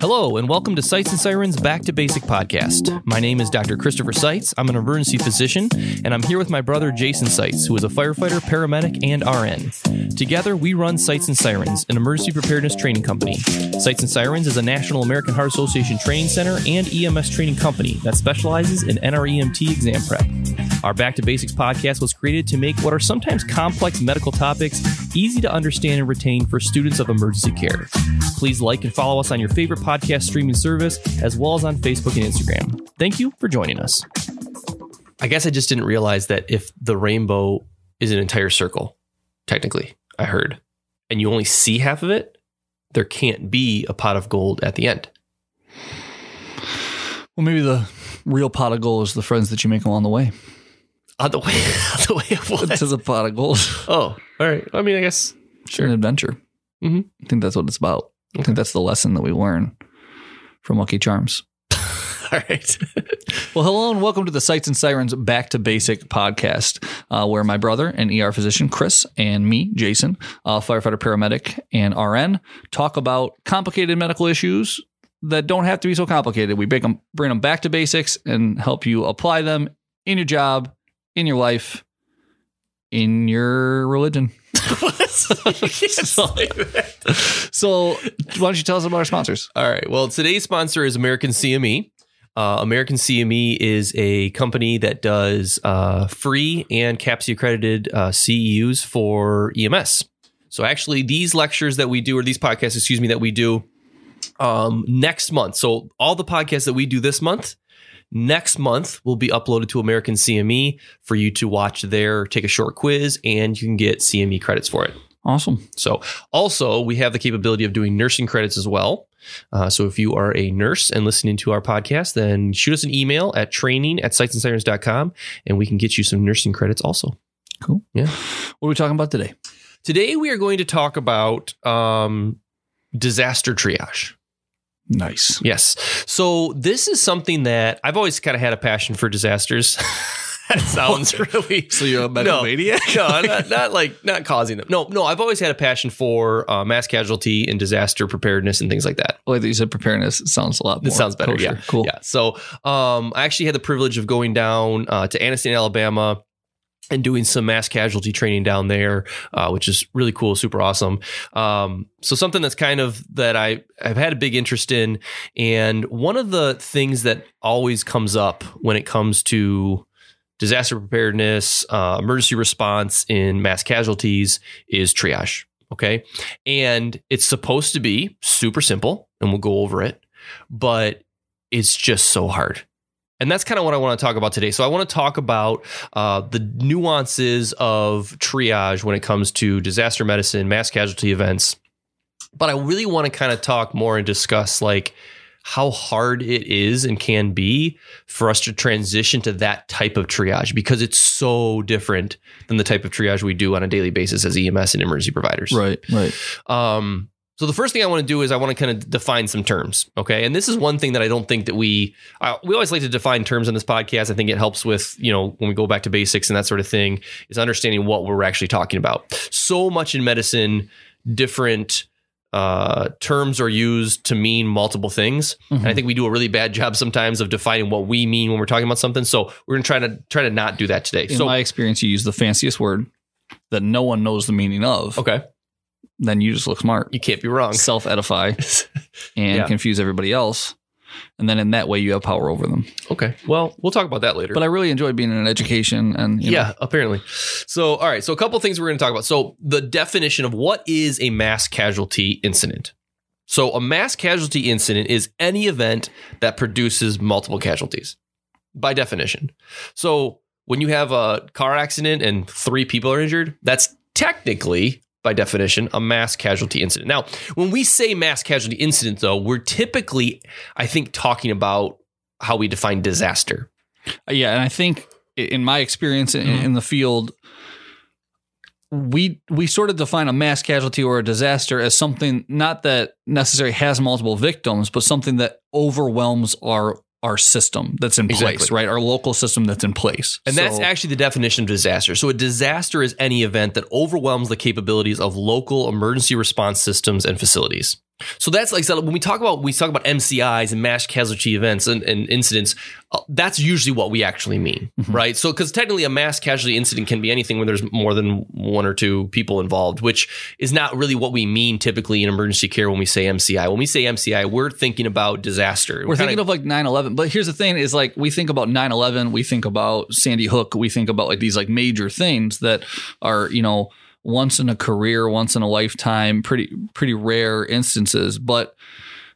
Hello, and welcome to Sights and Sirens Back to Basic podcast. My name is Dr. Christopher Seitz. I'm an emergency physician, and I'm here with my brother Jason Seitz, who is a firefighter, paramedic, and RN. Together, we run Sights and Sirens, an emergency preparedness training company. Sights and Sirens is a National American Heart Association training center and EMS training company that specializes in NREMT exam prep. Our Back to Basics podcast was created to make what are sometimes complex medical topics easy to understand and retain for students of emergency care. Please like and follow us on your favorite podcast streaming service, as well as on Facebook and Instagram. Thank you for joining us. I guess I just didn't realize that if the rainbow is an entire circle, technically, I heard, and you only see half of it, there can't be a pot of gold at the end. Well, maybe the real pot of gold is the friends that you make along the way. On the way, on the way of what? To the pot of gold. Oh, all right. I mean, I guess It's an adventure. Mhm. I think that's what it's about. I think that's the lesson that we learn from Lucky Charms. all right. Well, hello and welcome to the Sights and Sirens Back to Basic podcast, uh, where my brother and ER physician Chris and me, Jason, uh, firefighter, paramedic, and RN, talk about complicated medical issues that don't have to be so complicated. We bring them, bring them back to basics and help you apply them in your job, in your life, in your religion. so, So, why don't you tell us about our sponsors? All right. Well, today's sponsor is American CME. Uh, American CME is a company that does uh, free and CAPCE accredited uh, CEUs for EMS. So actually, these lectures that we do, or these podcasts, excuse me, that we do um, next month. So all the podcasts that we do this month, next month will be uploaded to American CME for you to watch there, take a short quiz, and you can get CME credits for it. Awesome. So, also, we have the capability of doing nursing credits as well. Uh, so, if you are a nurse and listening to our podcast, then shoot us an email at training at sightsandsirens.com and we can get you some nursing credits also. Cool. Yeah. What are we talking about today? Today, we are going to talk about um, disaster triage. Nice. Yes. So, this is something that I've always kind of had a passion for disasters. that sounds really. So you're a No. maniac? no, not, not like not causing them. No, no. I've always had a passion for uh, mass casualty and disaster preparedness and things like that. like you said preparedness it sounds a lot more It sounds better. kosher. Yeah, cool Yeah. So, um, I actually had the privilege of going down uh, to Anniston, Alabama. And doing some mass casualty training down there, uh, which is really cool, super awesome. Um, so something that's kind of that I I've had a big interest in, and one of the things that always comes up when it comes to disaster preparedness, uh, emergency response in mass casualties is triage. Okay. And it's supposed to be super simple, and we'll go over it, but it's just so hard. And that's kind of what I want to talk about today. So I want to talk about uh, the nuances of triage when it comes to disaster medicine, mass casualty events. But I really want to kind of talk more and discuss like how hard it is and can be for us to transition to that type of triage because it's so different than the type of triage we do on a daily basis as EMS and emergency providers. right right Um, so the first thing I want to do is I want to kind of define some terms, okay? And this is one thing that I don't think that we I, we always like to define terms on this podcast. I think it helps with you know when we go back to basics and that sort of thing is understanding what we're actually talking about. So much in medicine, different uh, terms are used to mean multiple things, and I think we do a really bad job sometimes of defining what we mean when we're talking about something. So we're gonna try to try to not do that today. in so my experience you use the fanciest word that no one knows the meaning of okay, then you just look smart you can't be wrong. self-edify and Yeah. confuse everybody else and then in that way you have power over them okay, well we'll talk about that later. but i really enjoy being in education and you know, yeah, apparently. So, all right. So, a couple things we're going to talk about. So, the definition of what is a mass casualty incident. So, a mass casualty incident is any event that produces multiple casualties by definition. So, when you have a car accident and three people are injured, that's technically, by definition, a mass casualty incident. Now, when we say mass casualty incident, though, we're typically, I think, talking about how we define disaster. yeah and i think in my experience in, Mhm. in the field we we sort of define a mass casualty or a disaster as something not that necessarily has multiple victims, but something that overwhelms our our system that's in place, right? Our local system that's in place. And that's actually the definition of disaster. So, a disaster is any event that overwhelms the capabilities of local emergency response systems and facilities. So that's like said, when we talk about we talk about MCIs and mass casualty events and, and incidents, uh, that's usually what we actually mean, Mhm. right? So because technically a mass casualty incident can be anything when there's more than one or two people involved, which is not really what we mean typically in emergency care when we say MCI. When we say MCI, we're thinking about disaster. We're kinda- thinking of like 9-11. But here's the thing is like we think about 9-11, we think about Sandy Hook, we think about like these like major things that are, you know, once in a career, once in a lifetime, pretty pretty rare instances. But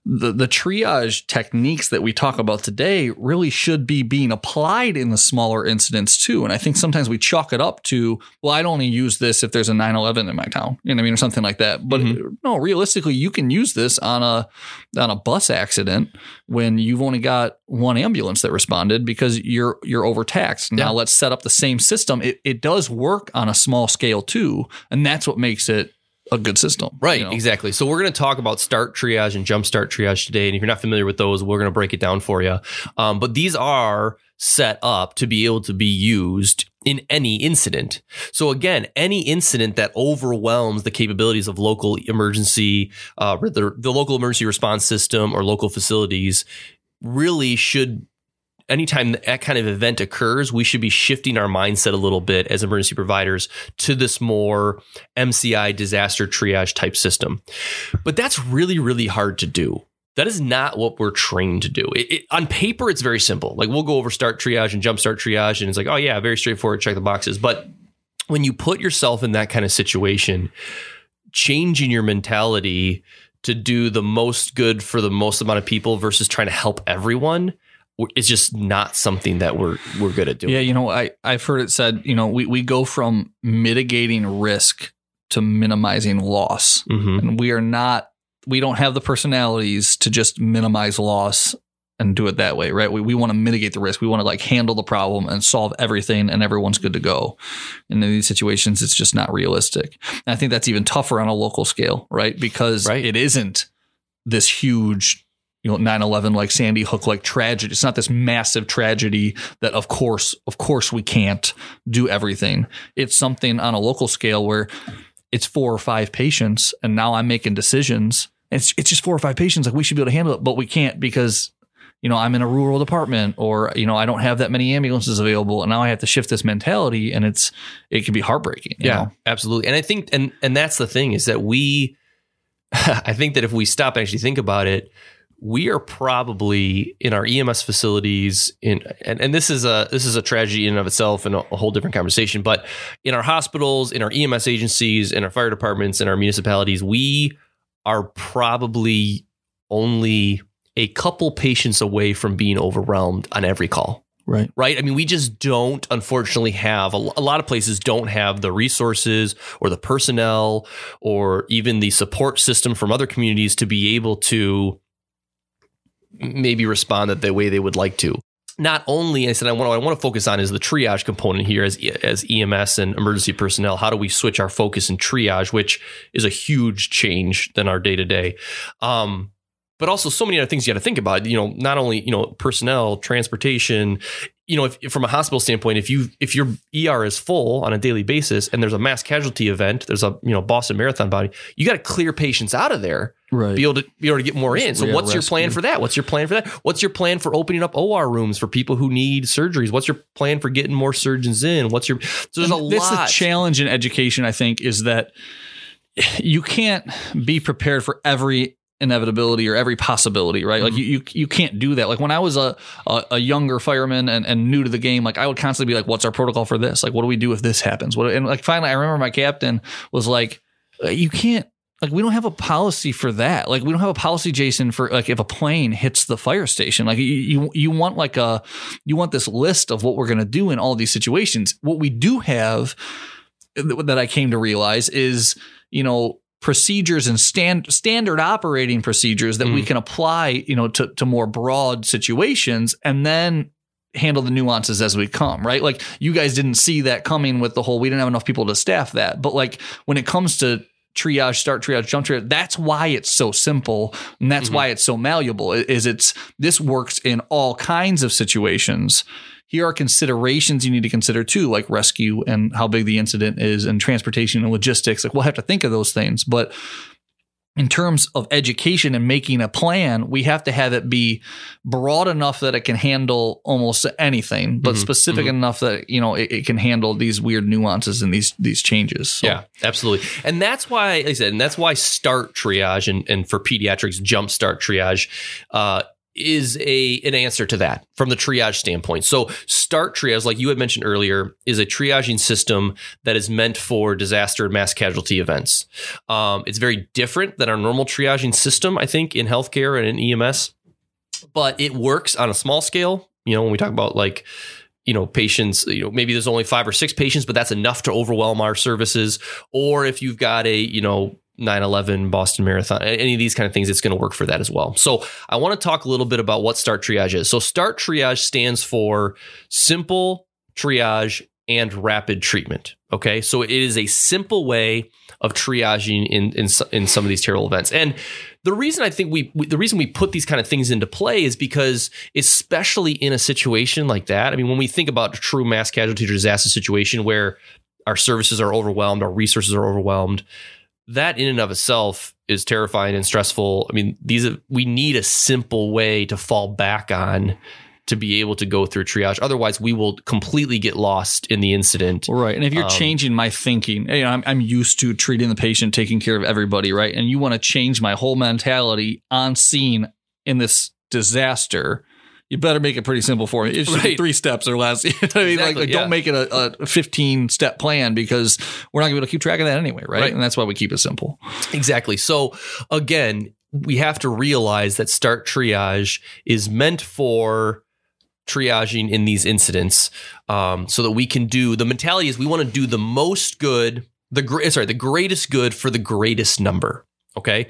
the the triage techniques that we talk about today really should be being applied in the smaller incidents too. And I think sometimes we chalk it up to, well, I'd only use this if there's a 9/11 in my town, you know what I mean, or something like that. But mm-hmm. no, realistically, you can use this on a on a bus accident when you've only got one ambulance that responded because you're you're overtaxed. Now Yeah. let's set up the same system. It it does work on a small scale too, and that's what makes it a good system. Right, you know? exactly. So we're going to talk about start triage and jump start triage today. And if you're not familiar with those, we're going to break it down for you. Um, but these are set up to be able to be used in any incident. So again, any incident that overwhelms the capabilities of local emergency, uh, the, the local emergency response system or local facilities really should anytime that kind of event occurs, we should be shifting our mindset a little bit as emergency providers to this more MCI disaster triage type system. But that's really, really hard to do. That is not what we're trained to do. It, it, on paper, it's very simple. Like we'll go over start triage and jump start triage, and it's like, oh yeah, very straightforward, check the boxes. But when you put yourself in that kind of situation, changing your mentality to do the most good for the most amount of people versus trying to help everyone is just not something that we're we're good at doing. Yeah, you know, I I've heard it said, you know, we we go from mitigating risk to minimizing loss. Mhm. And we are not we don't have the personalities to just minimize loss and do it that way, right? We we want to mitigate the risk. We want to like handle the problem and solve everything and everyone's good to go. And in these situations it's just not realistic. And I think that's even tougher on a local scale, right? Because Right. it isn't this huge you know 9/11 like Sandy Hook like tragedy. It's not this massive tragedy that of course of course we can't do everything. It's something on a local scale where it's four or five patients and now I'm making decisions. It's it's just four or five patients like we should be able to handle it but we can't because you know I'm in a rural department or you know I don't have that many ambulances available and now I have to shift this mentality and it's it can be heartbreaking. you Yeah, know? absolutely. And I think and and that's the thing is that we I think that if we stop and actually think about it, we are probably in our EMS facilities in and, and this is a this is a tragedy in and of itself and a, a whole different conversation, but in our hospitals, in our EMS agencies, in our fire departments, in our municipalities, we are probably only a couple patients away from being overwhelmed on every call Right. right? I mean, we just don't, unfortunately, have a, a lot of places don't have the resources or the personnel or even the support system from other communities to be able to maybe respond that the way they would like to. Not only, I said, I want, I want to focus on is the triage component here as, as EMS and emergency personnel. How do we switch our focus in triage, which is a huge change than our day to day? But also so many other things you got to think about. You know, not only you know personnel, transportation. You know, if, if from a hospital standpoint, if you if your ER is full on a daily basis and there's a mass casualty event, there's a you know Boston Marathon body, you got to clear patients out of there, Right. be able to be able to get more in. So Yeah, what's your plan for that? What's your plan for that? What's your plan for opening up OR rooms for people who need surgeries? What's your plan for getting more surgeons in? What's your so there's a And that's lot. the challenge in education i think is that you can't be prepared for every inevitability or every possibility right? Like you, you you can't do that. Like when i was a a, a younger fireman and, and new to the game like i would constantly be like what's our protocol for this? Like what do we do if this happens? What and like finally i remember my captain was like "Uh, you can't like we don't have a policy for that. Like we don't have a policy jason for like if a plane hits the fire station. Like you you, you want like a you want this list of what we're going to do in all these situations. What we do have that I came to realize is, you know, procedures and stand, standard operating procedures that we can apply, you know, to, to more broad situations and then handle the nuances as we come, right? Like you guys didn't see that coming with the whole, we didn't have enough people to staff that. But like when it comes to triage, start triage, jump triage, that's why it's so simple. And that's Mhm. why it's so malleable is it's, this works in all kinds of situations here are considerations you need to consider too, like rescue and how big the incident is, and transportation and logistics. Like we'll have to think of those things, but in terms of education and making a plan, we have to have it be broad enough that it can handle almost anything, but Mhm, specific mhm. enough that you know it, it can handle these weird nuances and these these changes. So, Yeah, absolutely. And that's why, like I said, and that's why start triage and, and for pediatrics, jumpstart triage uh, is a an answer to that from the triage standpoint. So start triage, like you had mentioned earlier, is a triaging system that is meant for disaster and mass casualty events. Um, it's very different than our normal triaging system, I think, in healthcare and in EMS, but it works on a small scale. You know, when we talk about like you know patients you know maybe there's only five or six patients but that's enough to overwhelm our services or if you've got a you know 9-11 boston marathon any of these kind of things it's going to work for that as well. So i want to talk a little bit about what start triage is. So start triage stands for simple triage and rapid treatment okay? So it is a simple way of triaging in in, in some of these terrible events. And the reason I think we, we the reason we put these kind of things into play is because especially in a situation like that, I mean, when we think about a true mass casualty disaster situation where our services are overwhelmed, our resources are overwhelmed, that in and of itself is terrifying and stressful. I mean, these are, we need a simple way to fall back on to be able to go through triage. Otherwise, we will completely get lost in the incident. Right. And if you're Um, changing my thinking, you know, I'm, I'm used to treating the patient, taking care of everybody, right? And you want to change my whole mentality on scene in this disaster. You better make it pretty simple for me. It should be Right. three steps or less. You know I mean? Exactly, like, yeah. don't make it a, a 15 step plan because we're not going to be able to keep track of that anyway, right? Right. And that's why we keep it simple. Exactly. So again, we have to realize that start triage is meant for triaging in these incidents, um, so that we can do the mentality is we want to do the most good, the sorry, the greatest good for the greatest number. Okay,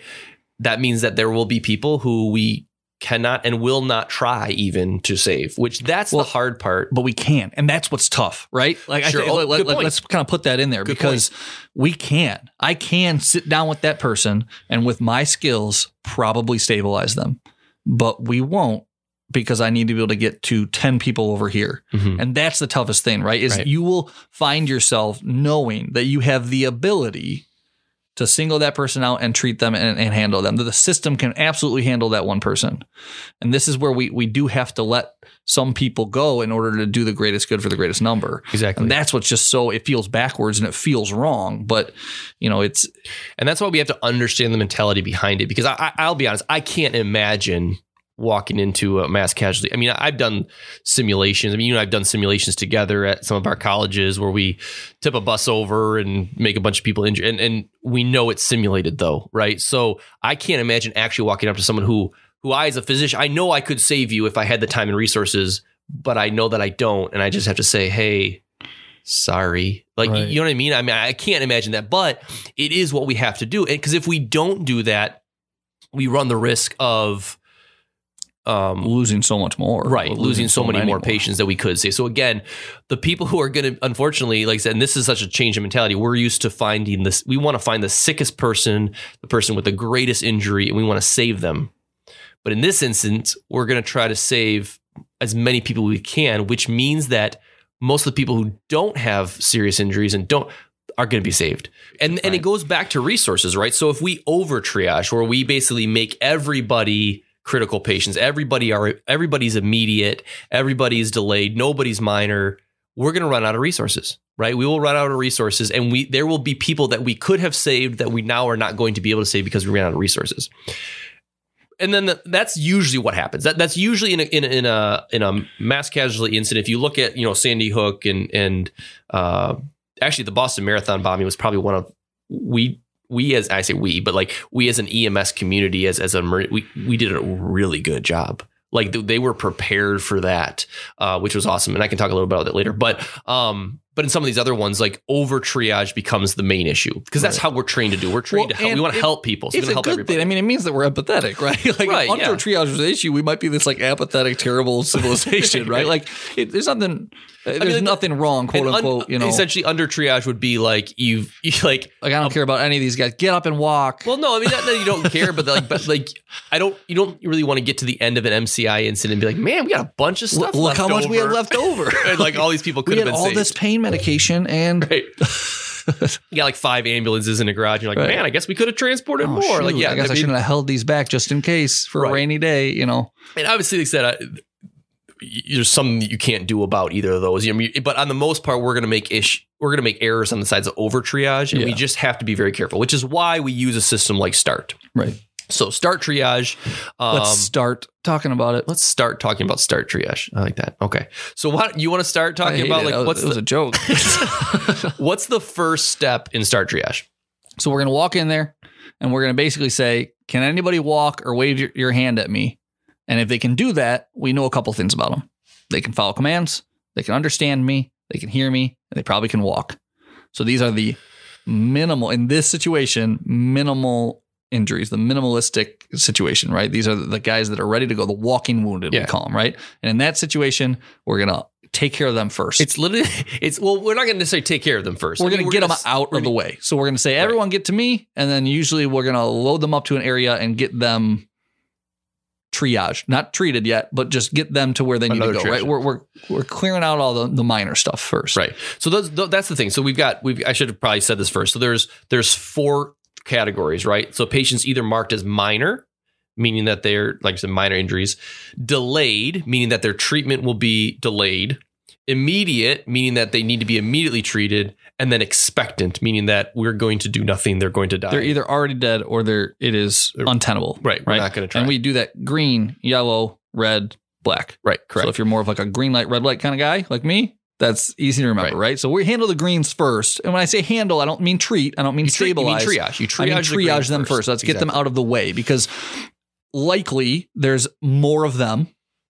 that means that there will be people who we cannot and will not try even to save, which that's Well, the hard part. but we can and that's what's tough right like Sure. I think, Oh, let, let, point. us kind of put that in there Good because we can i can sit down with that person and with my skills probably stabilize them but we won't because i need to be able to get to 10 people over here Mhm. and that's the toughest thing right is Right. you will find yourself knowing that you have the ability to single that person out and treat them and, and handle them. The system can absolutely handle that one person. And this is where we we do have to let some people go in order to do the greatest good for the greatest number. Exactly. And that's what's just so it feels backwards and it feels wrong. But you know, it's And that's why we have to understand the mentality behind it. Because I, I, I'll be honest, I can't imagine walking into a mass casualty. I mean, I've done simulations. I mean, you and I've done simulations together at some of our colleges where we tip a bus over and make a bunch of people injured. And, and we know it's simulated though, right? So I can't imagine actually walking up to someone who, who I, as a physician, I know I could save you if I had the time and resources, but I know that I don't. And I just have to say, hey, sorry. Like, Right. you know what I mean? I mean, I can't imagine that, but it is what we have to do. Because if we don't do that, we run the risk of um, losing so much more. right Or losing, so, many, more patients that we could save. So again, the people who are going to, unfortunately, like I said, and this is such a change in mentality. We're used to finding this. We want to find the sickest person, the person with the greatest injury, and we want to save them. But in this instance, we're going to try to save as many people we can, which means that most of the people who don't have serious injuries and don't are going to be saved. And and it goes back to resources, right? So if we over triage, where we basically make everybody critical patients, everybody are everybody's immediate, everybody's delayed, nobody's minor, we're going to run out of resources, right? We will run out of resources, and we there will be people that we could have saved that we now are not going to be able to save because we ran out of resources. And then the, that's usually what happens. That that's usually in a, in a in a in a mass casualty incident. If you look at you know Sandy Hook and and uh, actually the Boston Marathon bombing was probably one of we we as I say we, but like we as an EMS community as as a we we did a really good job. Like they were prepared for that, uh, which was awesome, and I can talk a little bit about that later. But um, but in some of these other ones, like over triage becomes the main issue because that's Right. how we're trained to do. We're trained Well, to help. We want to help people. So it's a help good everybody. thing. I mean, it means that we're empathetic, right? like Right, under yeah. triage is the issue, we might be this like apathetic, terrible civilization, right? Like it, there's nothing, there's like, nothing wrong, quote And un- unquote. you know, essentially under triage would be like you've you like like I don't care about any of these guys. Get up and walk. Well, no, I mean not that you don't care, but like, but like, I don't. You don't really want to get to the end of an MCI incident and be like, man, we got a bunch of stuff. look, how much we had left over. and like all these people we could have had been all saved. this pain medication and Right. you got like five ambulances in a garage. You're like, Right. man, I guess we could have transported Oh, more. Like, yeah, I guess I, mean- shouldn't have held these back just in case for Right. a rainy day. You know, And obviously, like I said, I, there's something that you can't do about either of those. I mean, but on the most part, we're going to make ish, we're going to make errors on the sides of over triage, and we just have to be very careful. Which is why we use a system like Start. right? So Start triage. Um, Let's start talking about it. let's start talking about Start triage. I like that. Okay, so what you want to start talking about? it. Like, was- what's it was the a joke. what's the first step in Start triage? So we're going to walk in there and we're going to basically say, Can anybody walk or wave your, your hand at me? And if they can do that, we know a couple things about them. They can follow commands, they can understand me, they can hear me, and they probably can walk. So these are the minimal, in this situation, minimal injuries, the minimalistic situation, right? These are the guys that are ready to go, the walking wounded, Yeah. we call them, right? And in that situation, we're going to take care of them first. It's literally it's well, we're not going to necessarily take care of them first. we're I mean, going to get them gonna s- out of the way. So we're going to say, everyone get to me. And then usually we're going to load them up to an area and get them triage, not treated yet, but just get them to where they need Another to go, right? We're, we're, we're clearing out all the, the minor stuff first. Right. So those, that's the thing. So we've got we've I should have probably said this first. So there's there's four categories, right? So patients either marked as minor, meaning that they're like I said, minor injuries, delayed, meaning that their treatment will be delayed, immediate, meaning that they need to be immediately treated, and then expectant, meaning that we're going to do nothing, they're going to die. They're either already dead or they're, it is untenable. right. We're not going to try. And we do that green, yellow, red, black. right. Correct. So if you're more of like a green light, red light kind of guy like me, that's easy to remember, right? So we handle the greens first. And when I say handle, I don't mean treat. I don't mean you, treat, you mean stabilize. triage. You triage, I mean, triage green them first. Let's get them out of the way because likely there's more of them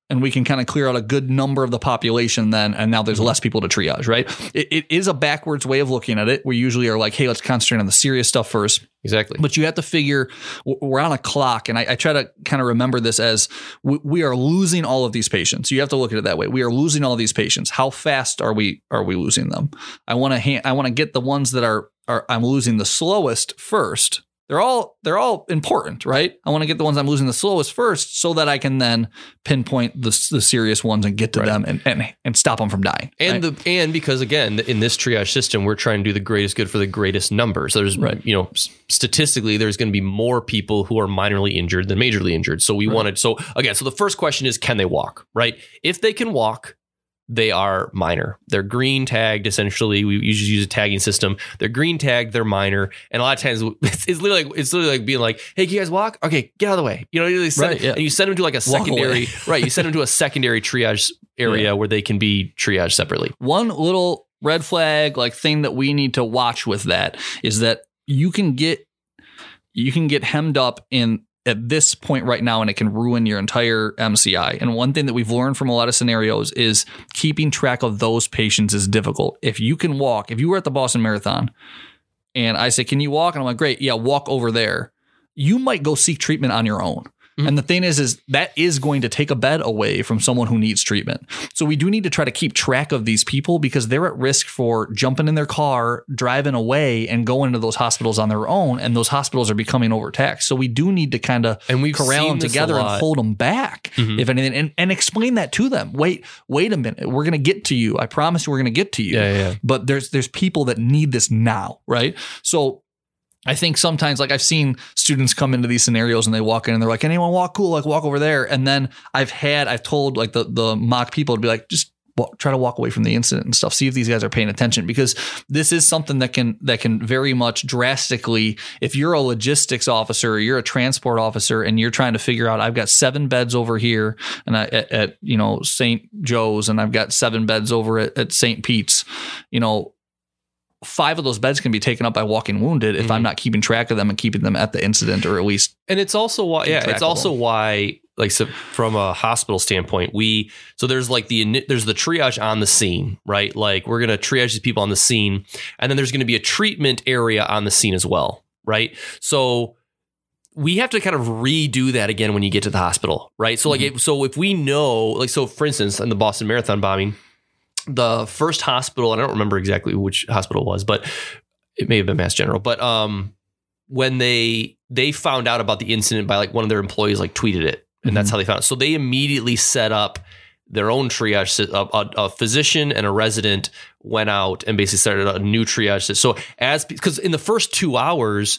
and we can kind of clear out a good number of the population then and now Mm-hmm. there's less people to triage right? It, it is a backwards way of looking at it. We usually are like hey let's concentrate on the serious stuff first. Exactly. but you have to figure we're on a clock and i, I try to kind of remember this as we, we are losing all of these patients. You have to look at it that way. We are losing all these patients. How fast are we are we losing them? I want to ha- i want to get the ones that are are i'm losing the slowest first they're all they're all important right i want to get the ones i'm losing the slowest first so that i can then pinpoint the, the serious ones and get to Right. them and, and and stop them from dying and right? the and because again in this triage system we're trying to do the greatest good for the greatest number so there's Right. you know statistically there's going to be more people who are minorly injured than majorly injured so we Right. wanted so again so the first question is can they walk right if they can walk they are minor. They're green tagged essentially. We usually use a tagging system. They're green tagged they're minor. And a lot of times it's, it's literally like it's literally like being like hey can you guys walk? Okay get out of the way. You know you send, Right, yeah. and you send them to like a Walk secondary right you send them to a secondary triage area where they can be triaged separately. One little red flag like thing that we need to watch with that is that you can get you can get hemmed up in at this point right now and it can ruin your entire MCI. And one thing that we've learned from a lot of scenarios is keeping track of those patients is difficult. If you can walk, if you were at the Boston Marathon and I say, "Can you walk?" and I'm like, "Great, yeah, walk over there." You might go seek treatment on your own. Mhm. And the thing is, is that is going to take a bed away from someone who needs treatment. So we do need to try to keep track of these people because they're at risk for jumping in their car, driving away, and going to those hospitals on their own. And those hospitals are becoming overtaxed. So we do need to kind of and we've corral them together and hold them back, Mhm. if anything, and, and explain that to them. Wait, wait a minute. We're going to get to you. I promise you we're going to get to you yeah, yeah. but there's there's people that need this now, right? So I think sometimes like I've seen students come into these scenarios and they walk in and they're like, anyone walk cool, like walk over there. And then I've had I've told like the the mock people to be like, just walk, try to walk away from the incident and stuff. See if these guys are paying attention because this is something that can that can very much drastically. If you're a logistics officer or you're a transport officer and you're trying to figure out, I've got seven beds over here and I at, at you know St. Joe's and I've got seven beds over at, at St. Pete's, you know. Five of those beds can be taken up by walking wounded if Mhm. I'm not keeping track of them and keeping them at the incident or at least and it's also why yeah it's also them. why like so from a hospital standpoint we so there's like the there's the triage on the scene right like we're gonna triage these people on the scene and then there's gonna be a treatment area on the scene as well right so we have to kind of redo that again when you get to the hospital right so like Mhm. if, so if we know like so for instance in the boston marathon bombing the first hospital and i don't remember exactly which hospital it was but it may have been mass general but um when they they found out about the incident by like one of their employees like tweeted it and that's Mhm. how they found it so they immediately set up their own triage. A, a, a physician and a resident went out and basically started a new triage. So as because in the first two hours,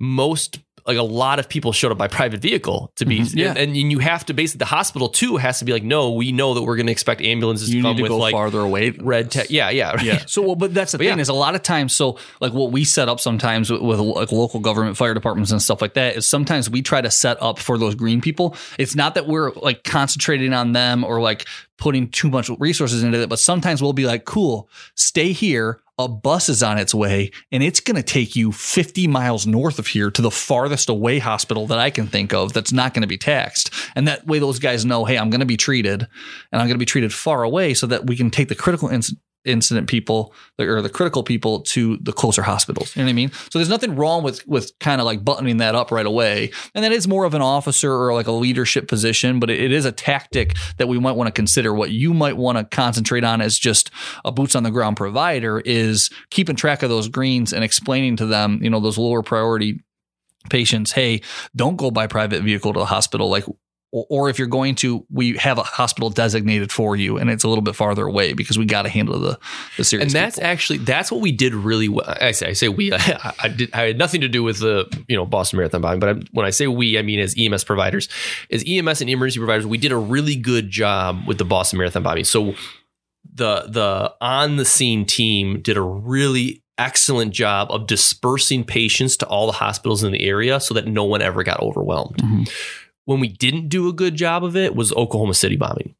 most like a lot of people showed up by private vehicle to be Mhm. Yeah. and, and you have to basically the hospital too has to be like no we know that we're going to expect ambulances You to come need to with go like farther away. red tech yeah yeah right. Yeah. So, well, but that's the But thing yeah. is a lot of times. So, like what we set up sometimes with, with like local government fire departments and stuff like that is sometimes we try to set up for those green people. It's not that we're like concentrating on them or like putting too much resources into it, but sometimes we'll be like, cool, stay here. A bus is on its way and it's going to take you 50 miles north of here to the farthest away hospital that I can think of that's not going to be taxed. And that way, those guys know, hey, I'm going to be treated and I'm going to be treated far away so that we can take the critical inc- incident people or the critical people to the closer hospitals. You know what I mean? So there's nothing wrong with with kind of like buttoning that up right away. And that is more of an officer or like a leadership position, but it, is a tactic that we might want to consider. What you might want to concentrate on as just a boots on the ground provider is keeping track of those greens and explaining to them, you know, those lower priority patients, hey, don't go by private vehicle to the hospital. Like or or if you're going to, we have a hospital designated for you, and it's a little bit farther away because we got to handle the the serious. and that's people. actually that's what we did really well. I say, I say we. I, I did. I had nothing to do with the you know Boston Marathon bombing, but I'm, when I say we, I mean as EMS providers, as EMS and emergency providers, we did a really good job with the Boston Marathon bombing. So the the on the scene team did a really excellent job of dispersing patients to all the hospitals in the area so that no one ever got overwhelmed. Mhm. When we didn't do a good job of it was Oklahoma City bombing.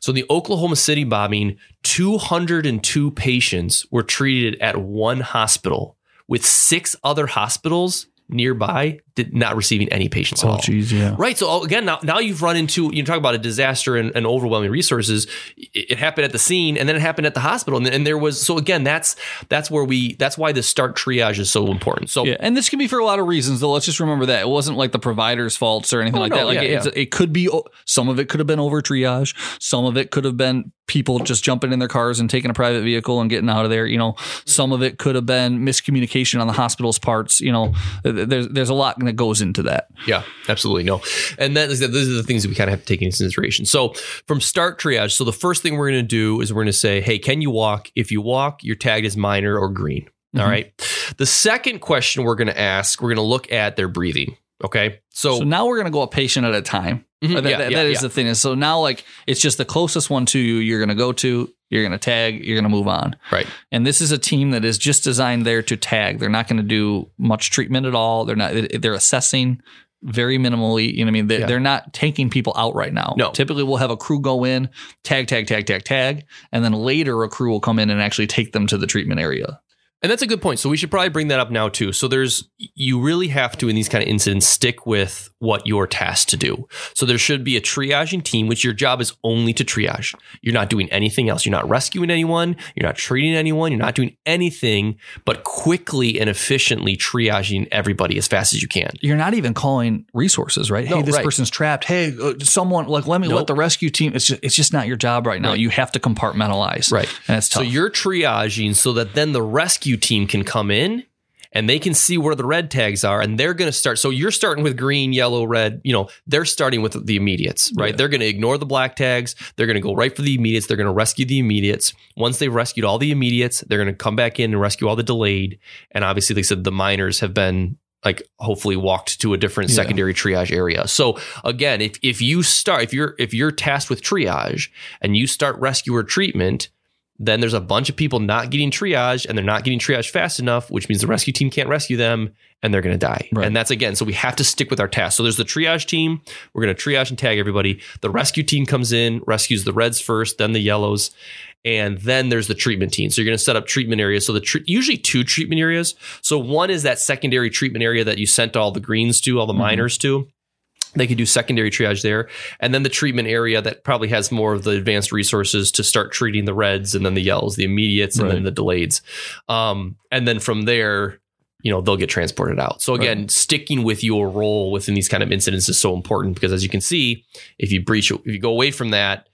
So the Oklahoma City bombing, 202 patients were treated at one hospital with six other hospitals nearby not receiving any patients oh, at Oh, all. geez, yeah. Right. So oh, again, now, now you've run into you talk about a disaster and, and overwhelming resources. It, it happened at the scene, and then it happened at the hospital, and, and there was so again that's that's where we that's why the start triage is so important. So Yeah, and this can be for a lot of reasons, though. Let's just remember that it wasn't like the provider's faults or anything Oh, like no, that. Like yeah, it's, it could be some of it could have been over triage, some of it could have been people just jumping in their cars and taking a private vehicle and getting out of there. You know, some of it could have been miscommunication on the hospital's parts. You know, there's there's a lot that goes into that. Yeah, absolutely. No. And then those are the things that we kind of have to take into consideration. So from start triage, so the first thing we're going to do is we're going to say, hey, can you walk? If you walk, you're tagged as minor or green. All Mhm. right. The second question we're going to ask, we're going to look at their breathing. Okay. So, So now we're gonna go a patient at a time. Mhm, That, yeah, that- yeah, that is yeah. the thing. Is so now like it's just the closest one to you. You're gonna go to. You're gonna tag. You're gonna move on. Right. And this is a team that is just designed there to tag. They're not going to do much treatment at all. They're not. They're assessing very minimally. You know, what I mean, they're, Yeah. they're not taking people out right now. No. Typically, we'll have a crew go in, tag, tag, tag, tag, tag, and then later a crew will come in and actually take them to the treatment area. And that's a good point. So we should probably bring that up now too. So there's you really have to in these kind of incidents stick with what you're tasked to do. So there should be a triaging team, which your job is only to triage. You're not doing anything else. You're not rescuing anyone. You're not treating anyone. You're not doing anything but quickly and efficiently triaging everybody as fast as you can. You're not even calling resources, right? No, hey, this right. person's trapped. Hey, uh, someone like let me Nope. let the rescue team. It's just it's just not your job right now. Right. You have to compartmentalize, Right. And it's tough. So you're triaging so that then the rescue team can come in and they can see where the red tags are and they're going to start. So you're starting with green, yellow, red. You know, they're starting with the immediates, right? Yeah. They're going to ignore the black tags. They're going to go right for the immediates. They're going to rescue the immediates. Once they've rescued all the immediates, they're going to come back in and rescue all the delayed. And obviously, they said the minors have been like hopefully walked to a different Yeah. secondary triage area. So again, if if you start if you're if you're tasked with triage and you start rescuer treatment, then there's a bunch of people not getting triage and they're not getting triage fast enough, which means the rescue team can't rescue them and they're going to die. Right. And that's again, so we have to stick with our task. So there's the triage team. We're going to triage and tag everybody. The rescue team comes in, rescues the reds first, then the yellows. And then there's the treatment team. So you're going to set up treatment areas. So the tr- usually two treatment areas. So one is that secondary treatment area that you sent all the greens to, all the Mhm. minors to. They could do secondary triage there. And then the treatment area that probably has more of the advanced resources to start treating the reds and then the yellows, the immediates, and then the delayeds. Um, and then from there, you know, they'll get transported out. So again, sticking with your role within these kind of incidents is so important because as you can see, if you breach, if you go away from that,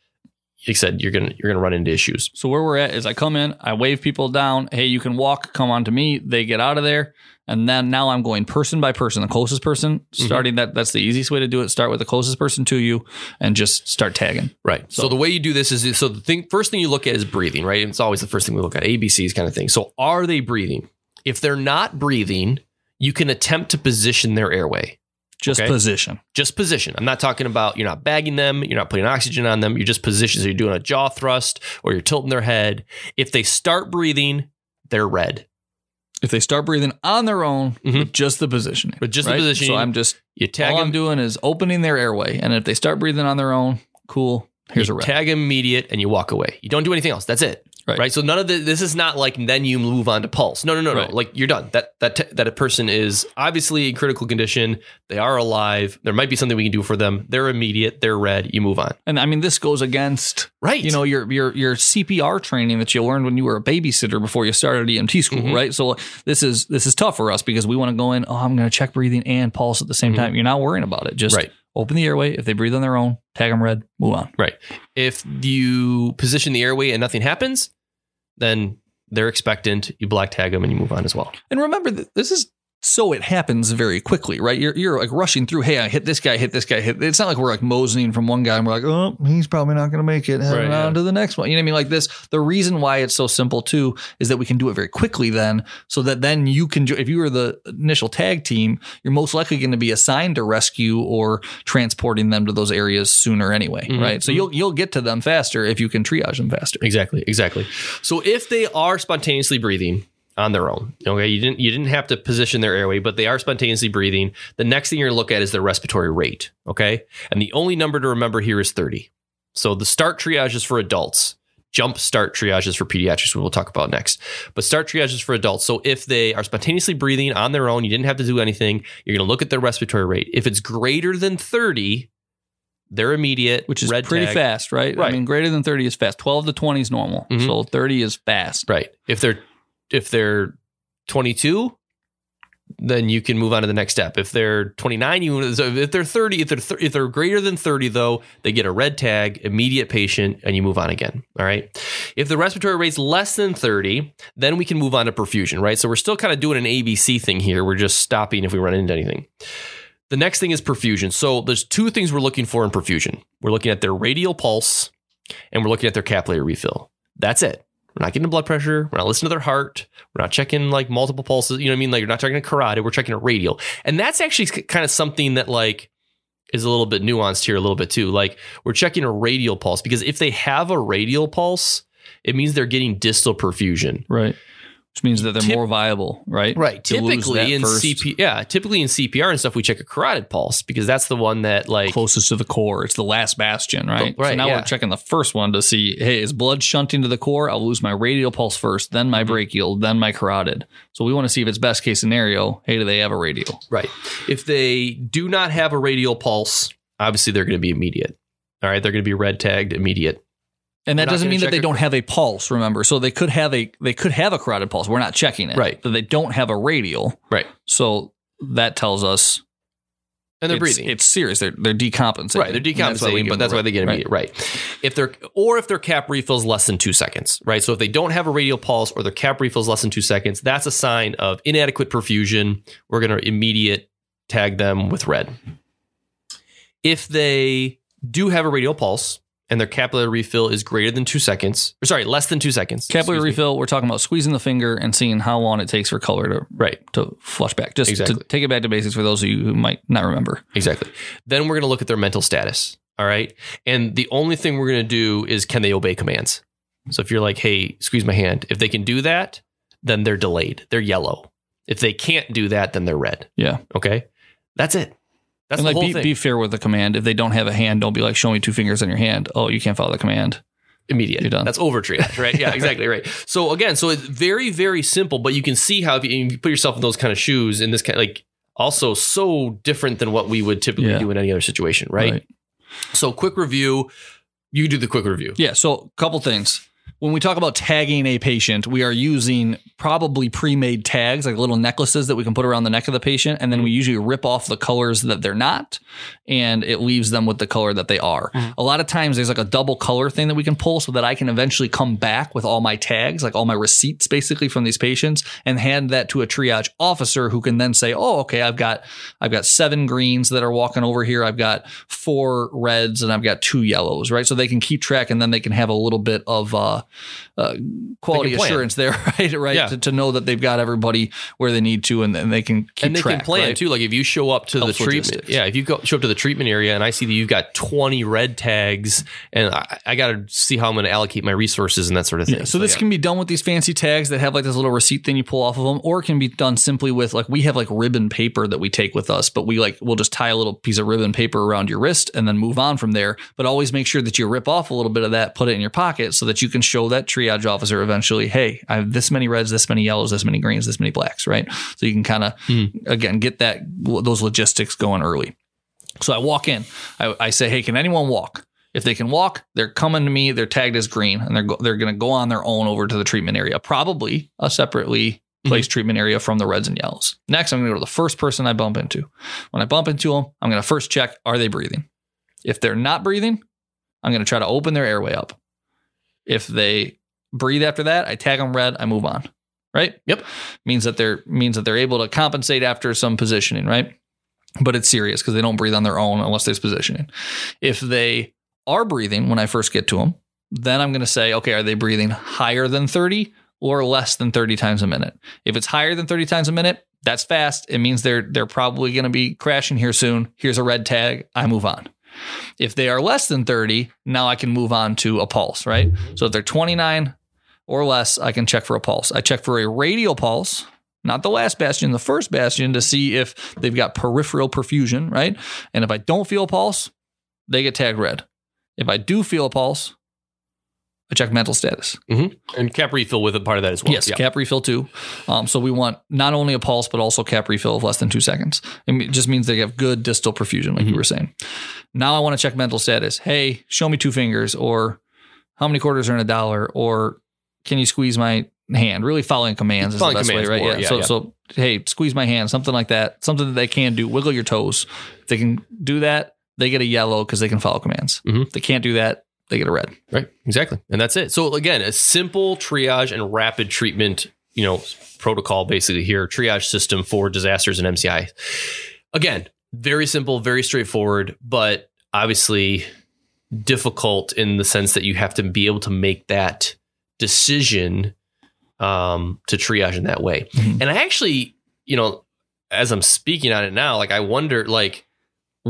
like I said, you're gonna you're gonna run into issues. So where we're at is I come in, I wave people down. Hey, you can walk. Come on to me. They get out of there, and then now I'm going person by person, the closest person. Mm-hmm. Starting that that's the easiest way to do it. Start with the closest person to you, and just start tagging. Right. So, So- the way you do this is so the thing first thing you look at is breathing, right? It's always the first thing we look at, ABCs kind of thing. So are they breathing? If they're not breathing, you can attempt to position their airway. Just Okay. position. Just position. I'm not talking about you're not bagging them, you're not putting oxygen on them, you're just position. So you're doing a jaw thrust or you're tilting their head. If they start breathing, they're red. If they start breathing on their own, Mhm. with just the positioning. With just the right? positioning, So I'm just You tag all them, I'm doing is opening their airway, and if they start breathing on their own, cool. Here's you a red. tag immediate and you walk away. You don't do anything else. That's it. Right. Right. So none of the this is not like then you move on to pulse. No, no, no, Right. no. Like you're done. That that t- that a person is obviously in critical condition. They are alive. There might be something we can do for them. They're immediate. They're red. You move on. and I mean, this goes against Right. you know your your your CPR training that you learned when you were a babysitter before you started EMT school, Mhm. right? So this is this is tough for us because we want to go in. Oh, I'm going to check breathing and pulse at the same Mhm. time. You're not worrying about it. Just Right. Open the airway. If they breathe on their own, tag them red. Move on. Right. If you position the airway and nothing happens, then they're expectant. You black tag them and you move on as well. And remember, that this is so it happens very quickly, right? You're you're like rushing through. Hey, I hit this guy, hit this guy, hit. It's not like we're like moseying from one guy and we're like, oh, he's probably not going to make it. Heading Right, on yeah. to the next one. You know what I mean? Like this. The reason why it's so simple too is that we can do it very quickly. Then, so that then you can, if you were the initial tag team, you're most likely going to be assigned to rescue or transporting them to those areas sooner anyway, Mhm, right? So mhm. you'll you'll get to them faster if you can triage them faster. Exactly, exactly. So if they are spontaneously breathing on their own, okay, you didn't you didn't have to position their airway, but they are spontaneously breathing. The next thing you're gonna look at is their respiratory rate, okay, and the only number to remember here is thirty. So the start triage is for adults. Jump start triages for pediatrics, we will talk about next. But start triages for adults. So if they are spontaneously breathing on their own, you didn't have to do anything. You're going to look at their respiratory rate. If it's greater than 30, they're immediate, Which is pretty tag. fast, right? Right. I mean, greater than 30 is fast. 12 to 20 is normal. Mhm. So 30 is fast. Right. If they're if they're 22, then you can move on to the next step. If they're 29, you so if they're 30, if they're thir- if they're greater than 30 though, they get a red tag, immediate patient, and you move on again. All right. If the respiratory rate's less than 30, then we can move on to perfusion. Right. So we're still kind of doing an ABC thing here. We're just stopping if we run into anything. The next thing is perfusion. So there's two things we're looking for in perfusion. We're looking at their radial pulse, and we're looking at their capillary refill. That's it. We're not getting blood pressure. We're not listening to their heart. We're not checking like multiple pulses. You know what I mean? Like you're not checking a carotid. We're checking a radial. And that's actually kind of something that like is a little bit nuanced here a little bit too. Like we're checking a radial pulse because if they have a radial pulse, it means they're getting distal perfusion. Right. Which means that they're Tip- more viable, right? Right. That Typically in first. CP yeah, typically in CPR and stuff we check a carotid pulse because that's the one that like Closest to the core. It's the last bastion, right? Oh, right, So now yeah. we're checking the first one to see, hey, is blood shunting to the core? I'll lose my radial pulse first, then my Mhm. brachial, then my carotid. So we want to see if it's best case scenario. Hey, do they have a radial? Right. If they do not have a radial pulse, obviously they're going to be immediate. All right, they're going to be red tagged immediate. And that doesn't mean that they don't have a pulse, remember. So they could have a they could have a carotid pulse. We're not checking it. Right. But they don't have a radial. Right. So that tells us And they're it's, breathing. It's serious. They're they're decompensating. Right, they're And that's decompensating, but that's why they get right. immediate. Right. If they're or if their cap refills less than two seconds, right? So if they don't have a radial pulse or their cap refills less than two seconds, that's a sign of inadequate perfusion. We're going to immediate tag them with red. If they do have a radial pulse and their capillary refill is greater than two seconds, or sorry, less than two seconds. Capillary excuse me. refill, we're talking about squeezing the finger and seeing how long it takes for color to Right. to flush back. Just Exactly. to take it back to basics for those of you who might not remember. Exactly. Then we're going to look at their mental status. All right. And the only thing we're going to do is can they obey commands? So if you're like, hey, squeeze my hand, if they can do that, then they're delayed. They're yellow. If they can't do that, then they're red. Yeah. Okay. That's it. That's and the like whole be, thing. be fair with the command. If they don't have a hand, don't be like, show me two fingers on your hand. Oh, you can't follow the command. Immediate. You're done. That's over triage, right? Yeah, exactly right. So again, so it's very, very simple, but you can see how if you, if you put yourself in those kind of shoes in this kind like also so different than what we would typically Yeah. do in any other situation, right? So quick review. You do the quick review. Yeah. So a couple things. When we talk about tagging a patient, we are using probably pre-made tags, like little necklaces that we can put around the neck of the patient, and then we usually rip off the colors that they're not, and it leaves them with the color that they are. A lot of times, there's like a double color thing that we can pull so that I can eventually come back with all my tags, like all my receipts, basically from these patients, and hand that to a triage officer who can then say, "Oh, okay, I've got I've got seven greens that are walking over here. I've got four reds, and I've got two yellows." Right, so they can keep track, and then they can have a little bit of uh, uh, quality assurance there, right? Right, Yeah. to, to know that they've got everybody where they need to, and then they can keep and they track, can plan right? too. Like if you show up to Helps the treatment, logistics. yeah, if you go show up to the treatment area and I see that you've got 20 red tags, and I, I got to see how I'm going to allocate my resources and that sort of thing. Yeah, so this yeah. can be done with these fancy tags that have like this little receipt thing you pull off of them, or it can be done simply with like we have like ribbon paper that we take with us, but we like we'll just tie a little piece of ribbon paper around your wrist and then move on from there. But always make sure that you rip off a little bit of that, put it in your pocket, so that you can show that triage officer eventually, hey, I have this many reds, this many yellows, this many greens, this many blacks, right? So you can kind of hmm. again get that those logistics going early. So I walk in, I, I say, hey, can anyone walk? If they can walk, they're coming to me. They're tagged as green, and they're go- they're going to go on their own over to the treatment area, probably a separately mm-hmm. placed treatment area from the reds and yellows. Next, I'm going to go to the first person I bump into. When I bump into them, I'm going to first check: Are they breathing? If they're not breathing, I'm going to try to open their airway up. If they breathe after that, I tag them red. I move on. Right? Yep. Means that they're means that they're able to compensate after some positioning. Right? But it's serious because they don't breathe on their own unless there's positioning. If they are breathing when I first get to them, then I'm going to say, okay, are they breathing higher than 30 or less than 30 times a minute? If it's higher than 30 times a minute, that's fast. It means they're they're probably going to be crashing here soon. Here's a red tag. I move on. If they are less than 30, now I can move on to a pulse, right? So if they're 29 or less, I can check for a pulse. I check for a radial pulse, not the last bastion, the first bastion to see if they've got peripheral perfusion, right? And if I don't feel a pulse, they get tagged red. If I do feel a pulse, I check mental status. and cap refill with a part of that as well. Yes, Yeah. cap refill too. Um, so we want not only a pulse, but also cap refill of less than two seconds. It just means they have good distal perfusion, like you Mm-hmm. were saying. Now I want to check mental status. Hey, show me two fingers, or how many quarters are in a dollar, or can you squeeze my hand? Really following commands is Following the best way, right? more, yeah. yeah, so, yeah. so hey, squeeze my hand, something like that, something that they can do. Wiggle your toes. If they can do that, they get a yellow because they can follow commands. Mhm. If they can't do that, they get a red. Right. Exactly. And that's it. So again, a simple triage and rapid treatment, you know, protocol basically here, triage system for disasters and MCI. Again, very simple, very straightforward, but obviously difficult in the sense that you have to be able to make that decision um, to triage in that way. Mhm. And I actually, you know, as I'm speaking on it now, like I wonder, like,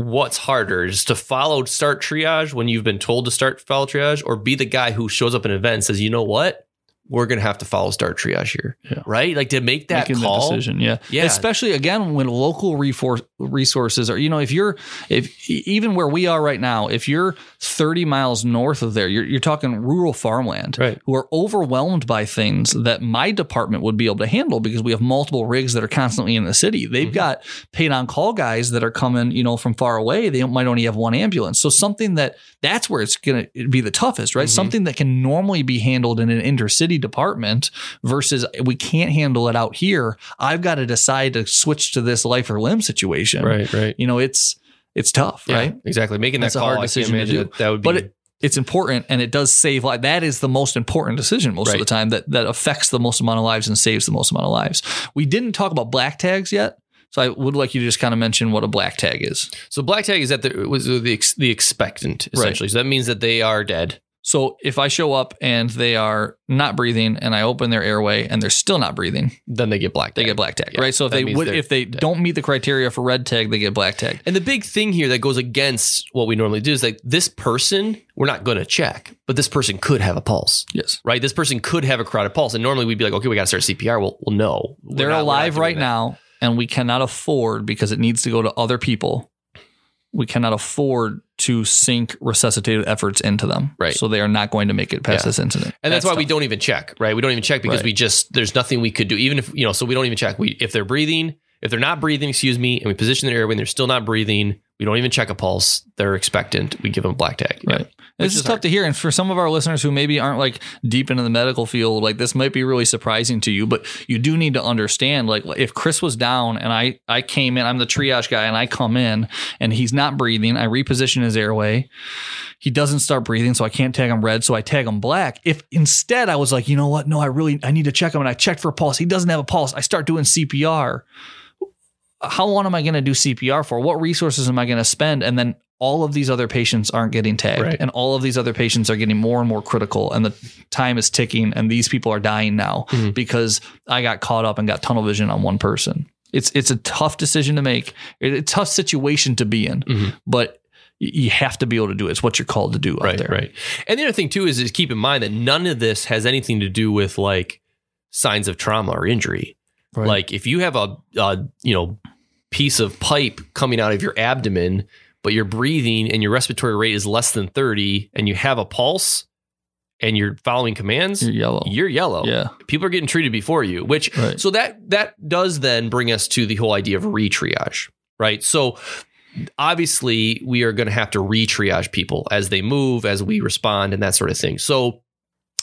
what's harder, is to follow start triage when you've been told to start follow triage, or be the guy who shows up in an event and says, you know what, we're gonna have to follow start triage here, Yeah. right? Like to make that making call. decision. Yeah. Yeah. Especially again when local refor- resources or you know, if you're if even where we are right now, if you're 30 miles north of there, you're you're talking rural farmland Right. who are overwhelmed by things that my department would be able to handle because we have multiple rigs that are constantly in the city. They've Mhm. got paid on call guys that are coming, you know, from far away. They might only have one ambulance. So something that that's where it's going to be the toughest, right? Mhm. Something that can normally be handled in an intercity department versus we can't handle it out here. I've got to decide to switch to this life or limb situation. Right, right. You know, it's it's tough, Yeah, right? Exactly. Making That's that a call, hard decision to imagine do. that, that would be But it, it's important and it does save life. That is the most important decision most of the time that that affects the most amount of lives and saves the most amount of lives. We didn't talk about black tags yet. So I would like you to just kind of mention what a black tag is. so black tag is that the was the the expectant Right. essentially. So that means that they are dead. So if I show up and they are not breathing and I open their airway and they're still not breathing, Then they get black. they tag. get black tag, Yeah, right? So if they would if they dead. don't meet the criteria for red tag, they get black tag. And the big thing here that goes against what we normally do is like this person, we're not going to check, but this person could have a pulse, Yes. right? This person could have a carotid pulse. And normally we'd be like, okay, we got to start CPR. Well, well no. They're not- alive right that. now and we cannot afford because it needs to go to other people. We cannot afford to sink resuscitative efforts into them. Right. So they are not going to make it past Yeah. this incident. And that's, why we don't even check, right? We don't even check because Right. we just, there's nothing we could do. Even if, you know, so we don't even check. We, if they're breathing, if they're not breathing, excuse me, and we position their airway and they're still not breathing, We don't even check a pulse. They're expectant. We give them a black tag. Right. This is is tough hard. to hear. And for some of our listeners who maybe aren't like deep into the medical field, like this might be really surprising to you, but you do need to understand like if Chris was down and I, I came in, I'm the triage guy and I come in and he's not breathing, I reposition his airway. He doesn't start breathing, so I can't tag him red, so I tag him black. If instead I was like, you know what? No, I really I need to check him and I checked for a pulse. He doesn't have a pulse. I start doing CPR how long am I going to do CPR for? What resources am I going to spend? And then all of these other patients aren't getting tagged, Right. and all of these other patients are getting more and more critical, and the time is ticking, and these people are dying now Mhm. because I got caught up and got tunnel vision on one person. It's it's a tough decision to make, It's a tough situation to be in, Mhm. but you have to be able to do it. It's what you're called to do out Right, there. right. And the other thing too is, is keep in mind that none of this has anything to do with like signs of trauma or injury. Right. Like if you have a, a you know piece of pipe coming out of your abdomen, but you're breathing and your respiratory rate is less than 30 and you have a pulse and you're following commands, You're yellow. you're yellow. Yeah. People are getting treated before you, which Right. so that that does then bring us to the whole idea of re-triage, right? So obviously we are going to have to re-triage people as they move, as we respond, and that sort of thing. So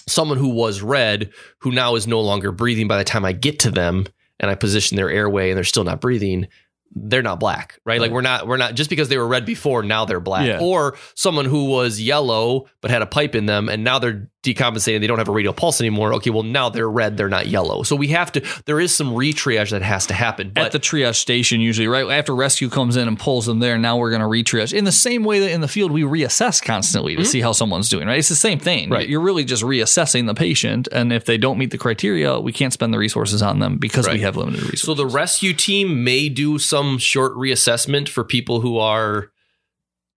someone who was red, who now is no longer breathing by the time I get to them and I position their airway and they're still not breathing, they're not black, right? Like we're not we're not just because they were red before, now they're black. Yeah. Or someone who was yellow but had a pipe in them and now they're decompensating, they don't have a radial pulse anymore. Okay, well now they're red, they're not yellow. So we have to there is some retriage that has to happen. But at the triage station usually right after rescue comes in and pulls them there now we're going to retriage in the same way that in the field we reassess constantly to Mhm. see how someone's doing right it's the same thing Right. you're really just reassessing the patient and if they don't meet the criteria we can't spend the resources on them because we have limited resources So the rescue team may do some short reassessment for people who are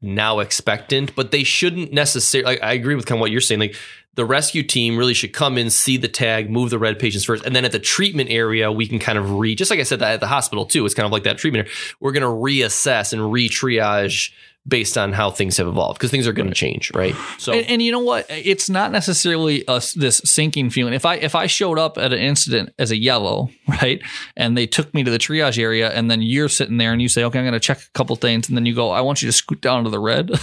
now expectant, but they shouldn't necessarily. I agree with kind of what you're saying. Like the rescue team really should come in, see the tag, move the red patients first, and then at the treatment area we can kind of re. Just like I said that at the hospital too. It's kind of like that treatment. area. We're going to reassess and re-triage based on how things have evolved because things are going to change, right? So and, and you know what? It's not necessarily a, this sinking feeling. If I if I showed up at an incident as a yellow, right, and they took me to the triage area, and then you're sitting there and you say, "Okay, I'm going to check a couple things," and then you go, "I want you to scoot down to the red."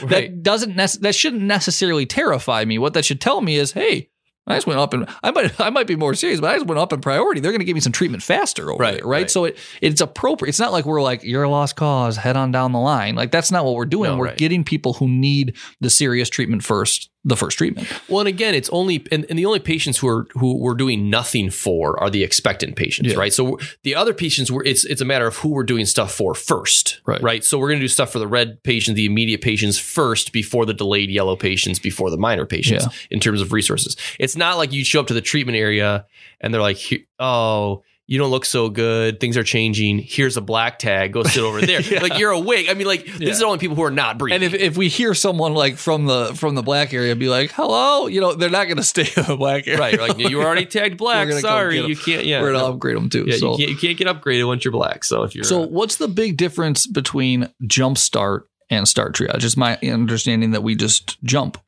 Right. That doesn't nec- that shouldn't necessarily terrify me. What that should tell me is, "Hey." I just went up and I might I might be more serious, but I just went up in priority. They're going to give me some treatment faster over Right, there, right? right. So it it's appropriate. It's not like we're like you're a lost cause, head on down the line. Like that's not what we're doing. No, we're right. getting people who need the serious treatment first, the first treatment. Well, and again, it's only and, and the only patients who are who we're doing nothing for are the expectant patients, Yeah. right? So the other patients, we're, it's it's a matter of who we're doing stuff for first, Right. Right. So we're going to do stuff for the red patients, the immediate patients first, before the delayed yellow patients, before the minor patients, Yeah. in terms of resources. It's not like you show up to the treatment area and they're like, "Oh." You don't look so good. Things are changing. Here's a black tag. Go sit over there. Yeah. Like you're awake. I mean, like Yeah. this is only people who are not breathing. And if, if we hear someone like from the from the black area be like, "Hello," you know, they're not going to stay in the black area, right, like you were already tagged black. Sorry, you can't. Yeah, We're going no. to upgrade them too. Yeah, so, you, can't, you can't get upgraded once you're black. So if you're so uh, what's the big difference between jump start and start triage? It's my understanding that we just jump.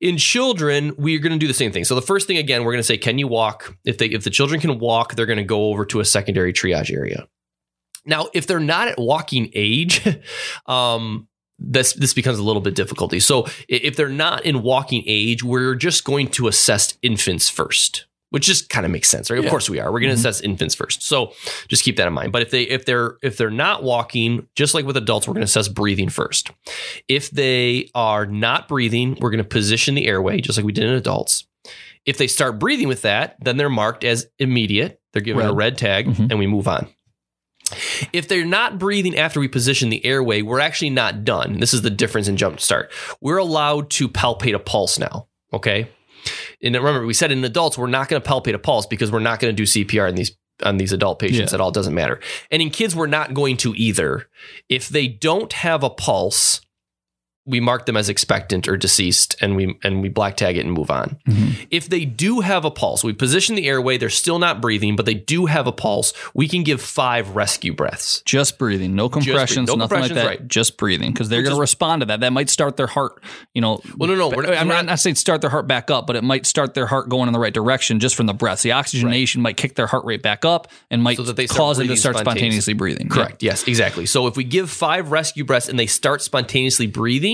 In children, we're going to do the same thing. So the first thing again, we're going to say, can you walk? If they if the children can walk, they're going to go over to a secondary triage area. Now, if they're not at walking age, um, this this becomes a little bit difficulty. So if they're not in walking age, we're just going to assess infants first, which just kind of makes sense, right? Of course we are. We're going to Mhm. assess infants first. So just keep that in mind. But if they if they're if they're not walking, just like with adults, we're going to assess breathing first. If they are not breathing, we're going to position the airway just like we did in adults. If they start breathing with that, then they're marked as immediate. They're given a Red. red tag Mhm. and we move on. If they're not breathing after we position the airway, we're actually not done. This is the difference in jump start. We're allowed to palpate a pulse now. Okay. And remember, we said in adults, we're not going to palpate a pulse because we're not going to do CPR in these on these adult patients Yeah. at all. It doesn't matter. And in kids, we're not going to either. If they don't have a pulse we mark them as expectant or deceased and we and we black tag it and move on. Mm-hmm. If they do have a pulse, we position the airway, they're still not breathing, but they do have a pulse, we can give five rescue breaths. Just breathing, no compressions, No nothing like that. right. Just breathing because they're going to respond to that. That might start their heart. You know, Well, no, no, we're not- I'm not, not- saying start their heart back up, but it might start their heart going in the right direction just from the breaths. The oxygenation might kick their heart rate back up and might So that they cause them to start spontaneously. spontaneously breathing. Correct. Yes, exactly. So if we give five rescue breaths and they start spontaneously breathing,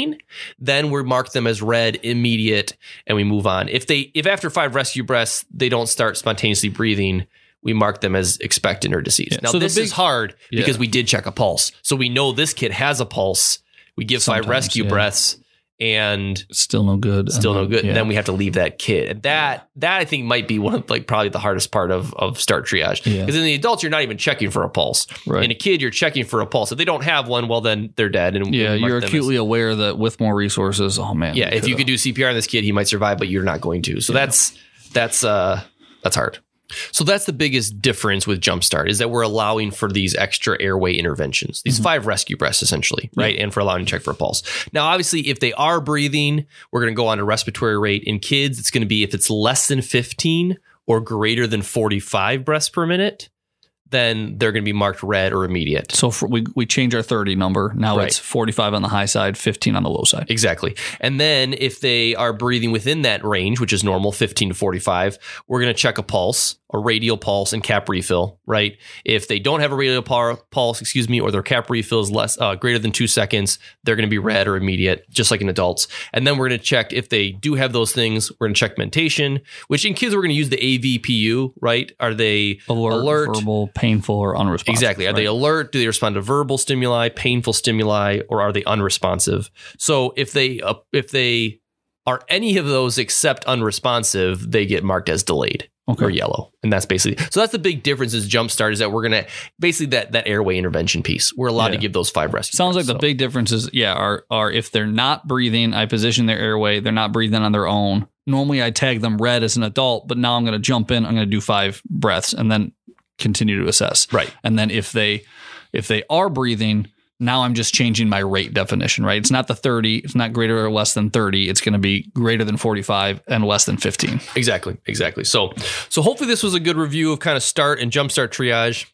then we mark them as red, immediate, and we move on. If they if after five rescue breaths they don't start spontaneously breathing, we mark them as expectant or deceased. Yeah. Now So this big- is hard Yeah. because we did check a pulse. So we know this kid has a pulse. We give five rescue yeah. breaths and Still no good. still no then- good. yeah. And then we have to leave that kid. And that that I think might be one of like probably the hardest part of of start triage. Because Yeah. in the adults you're not even checking for a pulse. Right. In a kid you're checking for a pulse. If they don't have one, well then they're dead. And yeah, you're them as- acutely aware that with more resources, oh man. yeah. If you could've- could do CPR on this kid, he might survive, but you're not going to. So that's that's uh that's hard. So that's the biggest difference with Jumpstart is that we're allowing for these extra airway interventions, these mm-hmm. five rescue breaths essentially, right? And for allowing to check for a pulse. Now, obviously, if they are breathing, we're going to go on a respiratory rate. In kids, it's going to be if it's less than 15 or greater than 45 breaths per minute, then they're going to be marked red or immediate. So for, we we change our 30 number. Now Right. it's 45 on the high side, 15 on the low side. Exactly. And then if they are breathing within that range, which is normal, 15 to 45, we're going to check a pulse, a radial pulse and cap refill, right? If they don't have a radial pul- pulse, excuse me, or their cap refill is less uh, greater than 2 seconds, they're going to be red or immediate, just like in adults. And then we're going to check if they do have those things, we're going to check mentation, which in kids we're going to use the AVPU, right? Are they Alert, alert verbal, painful, or unresponsive. Exactly. Are they alert? Do they respond to verbal stimuli, painful stimuli, or are they unresponsive? So if they uh, if they are any of those except unresponsive, they get marked as delayed Okay. or yellow, and that's basically so. That's the big difference is Jumpstart is that we're gonna basically that that airway intervention piece. We're allowed to give those five rescue. Sounds like breaths. the big difference is yeah, are are if they're not breathing, I position their airway, they're not breathing on their own. Normally I tag them red as an adult, but now I'm gonna jump in, I'm gonna do five breaths and then continue to assess. right. And then if they if they are breathing, now I'm just changing my rate definition, right? It's not the 30, it's not greater or less than 30, it's gonna be greater than 45 and less than 15. Exactly, exactly. So, so hopefully this was a good review of kind of start and jumpstart triage.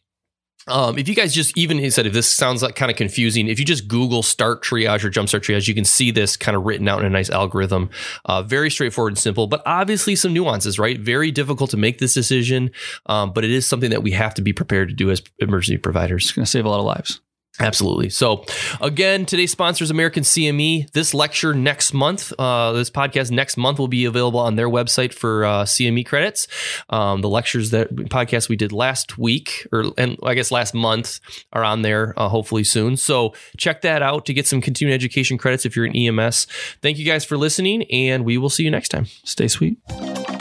Um, if you guys just even he said if this sounds like kind of confusing, if you just Google start triage or jumpstart triage, you can see this kind of written out in a nice algorithm. Uh, very straightforward and simple, but obviously some nuances, right? Very difficult to make this decision, um, but it is something that we have to be prepared to do as emergency providers. It's gonna save a lot of lives. Absolutely. So, again, today's sponsor is American CME. This lecture next month, uh, this podcast next month will be available on their website for uh, CME credits. Um, the lectures that podcast we did last week, or and I guess last month, are on there. Uh, hopefully soon. So check that out to get some continuing education credits if you're in EMS. Thank you guys for listening, and we will see you next time. Stay sweet.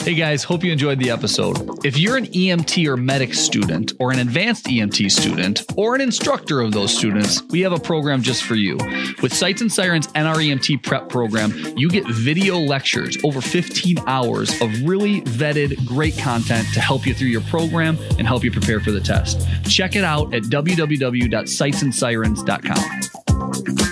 Hey guys, hope you enjoyed the episode. If you're an EMT or medic student, or an advanced EMT student, or an instructor of those students, we have a program just for you. With Sights and Sirens NREMT prep program, you get video lectures, over 15 hours of really vetted, great content to help you through your program and help you prepare for the test. Check it out at www.sightsandsirens.com.